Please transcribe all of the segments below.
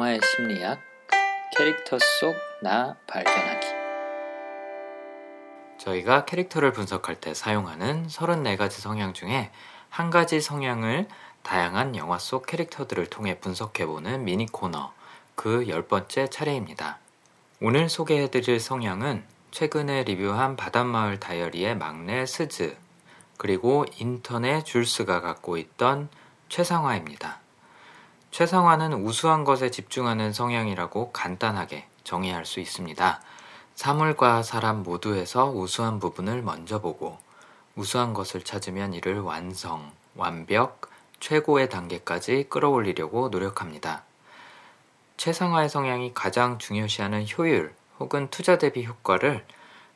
영화의 심리학, 캐릭터 속 나 발견하기. 저희가 캐릭터를 분석할 때 사용하는 34가지 성향 중에 한 가지 성향을 다양한 영화 속 캐릭터들을 통해 분석해보는 미니 코너, 그 열 번째 차례입니다. 오늘 소개해드릴 성향은 최근에 리뷰한 바닷마을 다이어리의 막내 스즈, 그리고 인턴의 줄스가 갖고 있던 최상화입니다. 최상화는 우수한 것에 집중하는 성향이라고 간단하게 정의할 수 있습니다. 사물과 사람 모두에서 우수한 부분을 먼저 보고 우수한 것을 찾으면 이를 완성, 완벽, 최고의 단계까지 끌어올리려고 노력합니다. 최상화의 성향이 가장 중요시하는 효율 혹은 투자 대비 효과를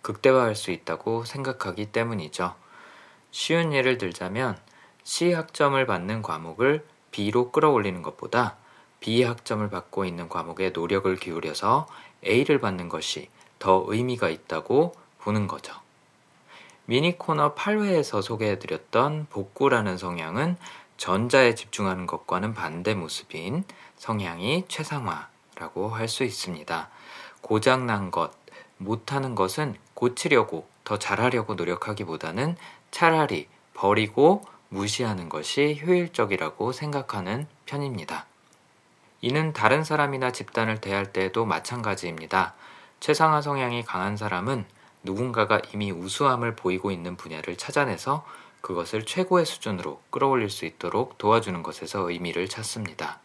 극대화할 수 있다고 생각하기 때문이죠. 쉬운 예를 들자면 C 학점을 받는 과목을 B로 끌어올리는 것보다 B 학점을 받고 있는 과목에 노력을 기울여서 A를 받는 것이 더 의미가 있다고 보는 거죠. 미니 코너 8회에서 소개해드렸던 복구라는 성향은 전자에 집중하는 것과는 반대 모습인 성향이 최상화라고 할 수 있습니다. 고장난 것, 못하는 것은 고치려고 더 잘하려고 노력하기보다는 차라리 버리고 무시하는 것이 효율적이라고 생각하는 편입니다. 이는 다른 사람이나 집단을 대할 때에도 마찬가지입니다. 최상화 성향이 강한 사람은 누군가가 이미 우수함을 보이고 있는 분야를 찾아내서 그것을 최고의 수준으로 끌어올릴 수 있도록 도와주는 것에서 의미를 찾습니다.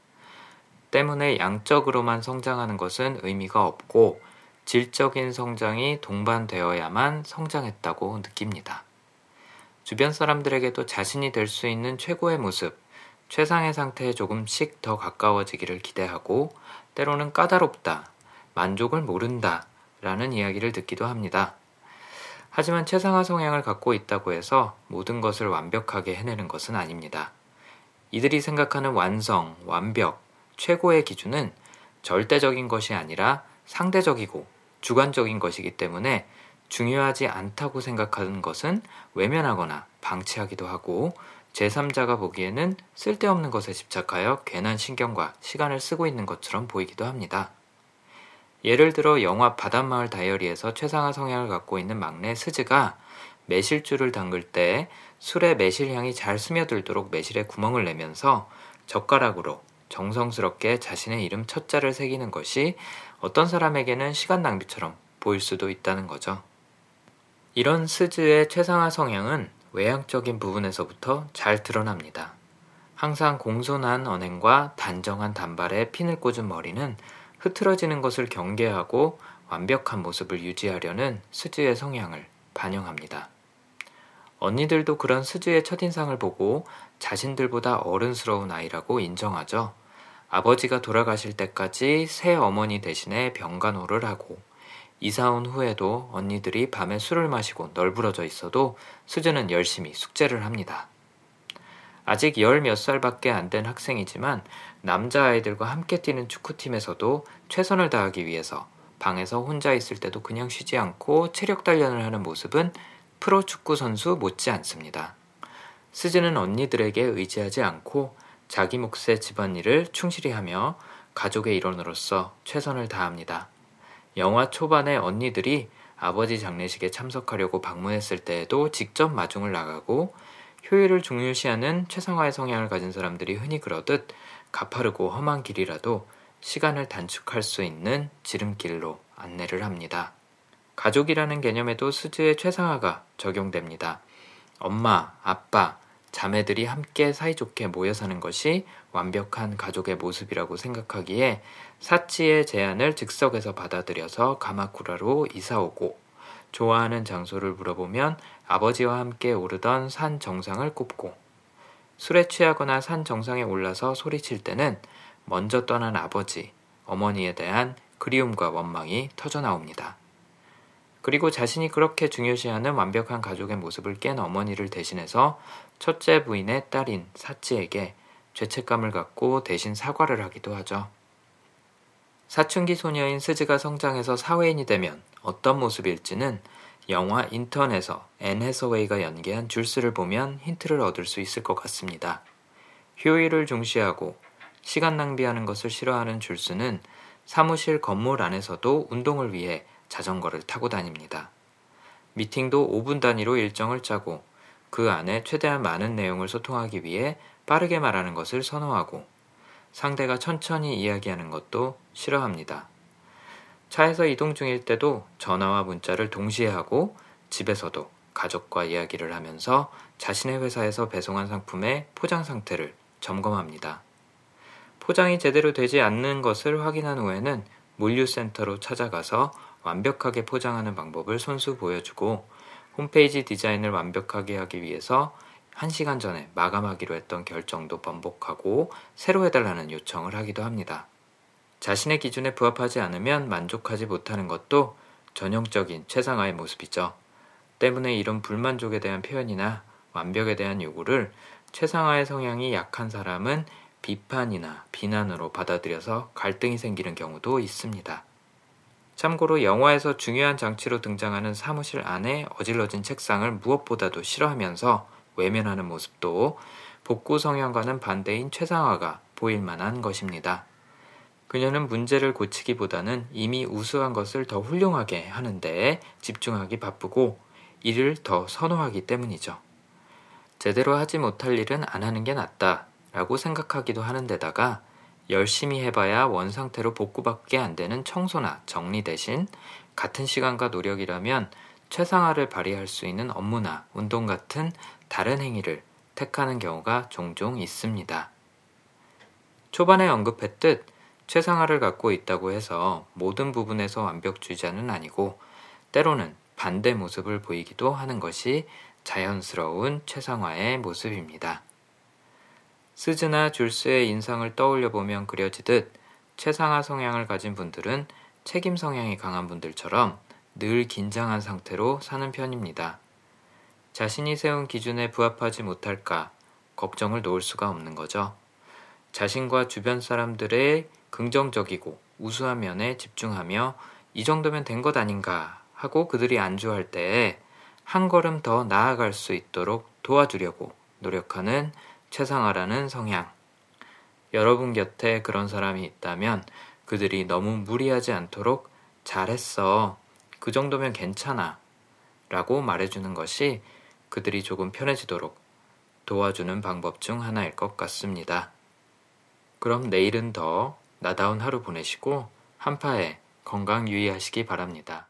때문에 양적으로만 성장하는 것은 의미가 없고 질적인 성장이 동반되어야만 성장했다고 느낍니다. 주변 사람들에게도 자신이 될 수 있는 최고의 모습, 최상의 상태에 조금씩 더 가까워지기를 기대하고 때로는 까다롭다, 만족을 모른다 라는 이야기를 듣기도 합니다. 하지만 최상화 성향을 갖고 있다고 해서 모든 것을 완벽하게 해내는 것은 아닙니다. 이들이 생각하는 완성, 완벽, 최고의 기준은 절대적인 것이 아니라 상대적이고 주관적인 것이기 때문에 중요하지 않다고 생각하는 것은 외면하거나 방치하기도 하고 제3자가 보기에는 쓸데없는 것에 집착하여 괜한 신경과 시간을 쓰고 있는 것처럼 보이기도 합니다. 예를 들어 영화 바닷마을 다이어리에서 최상화 성향을 갖고 있는 막내 스즈가 매실주를 담글 때 술의 매실향이 잘 스며들도록 매실에 구멍을 내면서 젓가락으로 정성스럽게 자신의 이름 첫 자를 새기는 것이 어떤 사람에게는 시간 낭비처럼 보일 수도 있다는 거죠. 이런 스즈의 최상화 성향은 외향적인 부분에서부터 잘 드러납니다. 항상 공손한 언행과 단정한 단발에 핀을 꽂은 머리는 흐트러지는 것을 경계하고 완벽한 모습을 유지하려는 스즈의 성향을 반영합니다. 언니들도 그런 스즈의 첫인상을 보고 자신들보다 어른스러운 아이라고 인정하죠. 아버지가 돌아가실 때까지 새 어머니 대신에 병간호를 하고 이사 온 후에도 언니들이 밤에 술을 마시고 널브러져 있어도 수즈는 열심히 숙제를 합니다. 아직 열 몇 살밖에 안 된 학생이지만 남자아이들과 함께 뛰는 축구팀에서도 최선을 다하기 위해서 방에서 혼자 있을 때도 그냥 쉬지 않고 체력 단련을 하는 모습은 프로 축구 선수 못지 않습니다. 스즈는 언니들에게 의지하지 않고 자기 몫의 집안일을 충실히 하며 가족의 일원으로서 최선을 다합니다. 영화 초반에 언니들이 아버지 장례식에 참석하려고 방문했을 때에도 직접 마중을 나가고 효율을 중요시하는 최상화의 성향을 가진 사람들이 흔히 그러듯 가파르고 험한 길이라도 시간을 단축할 수 있는 지름길로 안내를 합니다. 가족이라는 개념에도 수즈의 최상화가 적용됩니다. 엄마, 아빠, 자매들이 함께 사이좋게 모여 사는 것이 완벽한 가족의 모습이라고 생각하기에 사치의 제안을 즉석에서 받아들여서 가마쿠라로 이사오고 좋아하는 장소를 물어보면 아버지와 함께 오르던 산 정상을 꼽고 술에 취하거나 산 정상에 올라서 소리칠 때는 먼저 떠난 아버지, 어머니에 대한 그리움과 원망이 터져 나옵니다. 그리고 자신이 그렇게 중요시하는 완벽한 가족의 모습을 깬 어머니를 대신해서 첫째 부인의 딸인 사치에게 죄책감을 갖고 대신 사과를 하기도 하죠. 사춘기 소녀인 스즈가 성장해서 사회인이 되면 어떤 모습일지는 영화 인턴에서 앤 해서웨이가 연기한 줄스를 보면 힌트를 얻을 수 있을 것 같습니다. 효율을 중시하고 시간 낭비하는 것을 싫어하는 줄스는 사무실 건물 안에서도 운동을 위해 자전거를 타고 다닙니다. 미팅도 5분 단위로 일정을 짜고 그 안에 최대한 많은 내용을 소통하기 위해 빠르게 말하는 것을 선호하고 상대가 천천히 이야기하는 것도 싫어합니다. 차에서 이동 중일 때도 전화와 문자를 동시에 하고 집에서도 가족과 이야기를 하면서 자신의 회사에서 배송한 상품의 포장 상태를 점검합니다. 포장이 제대로 되지 않는 것을 확인한 후에는 물류센터로 찾아가서 완벽하게 포장하는 방법을 손수 보여주고 홈페이지 디자인을 완벽하게 하기 위해서 1시간 전에 마감하기로 했던 결정도 번복하고 새로 해달라는 요청을 하기도 합니다. 자신의 기준에 부합하지 않으면 만족하지 못하는 것도 전형적인 최상화의 모습이죠. 때문에 이런 불만족에 대한 표현이나 완벽에 대한 요구를 최상화의 성향이 약한 사람은 비판이나 비난으로 받아들여서 갈등이 생기는 경우도 있습니다. 참고로 영화에서 중요한 장치로 등장하는 사무실 안에 어질러진 책상을 무엇보다도 싫어하면서 외면하는 모습도 복구 성향과는 반대인 최상화가 보일 만한 것입니다. 그녀는 문제를 고치기보다는 이미 우수한 것을 더 훌륭하게 하는데 집중하기 바쁘고 이를 더 선호하기 때문이죠. 제대로 하지 못할 일은 안 하는 게 낫다 라고 생각하기도 하는 데다가 열심히 해봐야 원상태로 복구밖에 안 되는 청소나 정리 대신 같은 시간과 노력이라면 최상화를 발휘할 수 있는 업무나 운동 같은 다른 행위를 택하는 경우가 종종 있습니다. 초반에 언급했듯 최상화를 갖고 있다고 해서 모든 부분에서 완벽주의자는 아니고 때로는 반대 모습을 보이기도 하는 것이 자연스러운 최상화의 모습입니다. 스즈나 줄스의 인상을 떠올려 보면 그려지듯 최상화 성향을 가진 분들은 책임 성향이 강한 분들처럼 늘 긴장한 상태로 사는 편입니다. 자신이 세운 기준에 부합하지 못할까 걱정을 놓을 수가 없는 거죠. 자신과 주변 사람들의 긍정적이고 우수한 면에 집중하며 이 정도면 된 것 아닌가 하고 그들이 안주할 때한 걸음 더 나아갈 수 있도록 도와주려고 노력하는 최상화라는 성향. 여러분 곁에 그런 사람이 있다면 그들이 너무 무리하지 않도록 잘했어. 그 정도면 괜찮아. 라고 말해주는 것이 그들이 조금 편해지도록 도와주는 방법 중 하나일 것 같습니다. 그럼 내일은 더 나다운 하루 보내시고 한파에 건강 유의하시기 바랍니다.